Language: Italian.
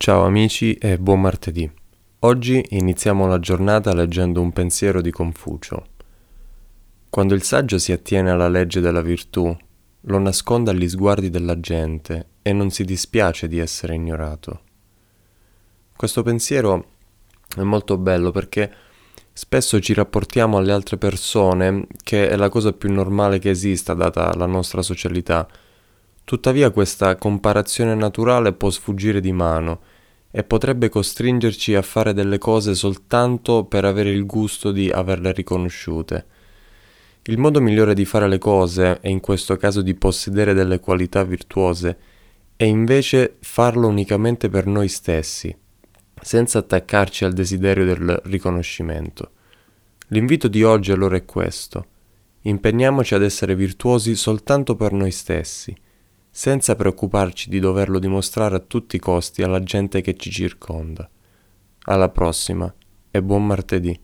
Ciao amici e buon martedì. Oggi iniziamo la giornata leggendo un pensiero di Confucio. Quando il saggio si attiene alla legge della virtù, lo nasconde agli sguardi della gente e non si dispiace di essere ignorato. Questo pensiero è molto bello perché spesso ci rapportiamo alle altre persone, che è la cosa più normale che esista data la nostra socialità Tuttavia questa comparazione naturale può sfuggire di mano e potrebbe costringerci a fare delle cose soltanto per avere il gusto di averle riconosciute. Il modo migliore di fare le cose, e in questo caso di possedere delle qualità virtuose, è invece farlo unicamente per noi stessi, senza attaccarci al desiderio del riconoscimento. L'invito di oggi allora è questo. Impegniamoci ad essere virtuosi soltanto per noi stessi, senza preoccuparci di doverlo dimostrare a tutti i costi alla gente che ci circonda. Alla prossima e buon martedì.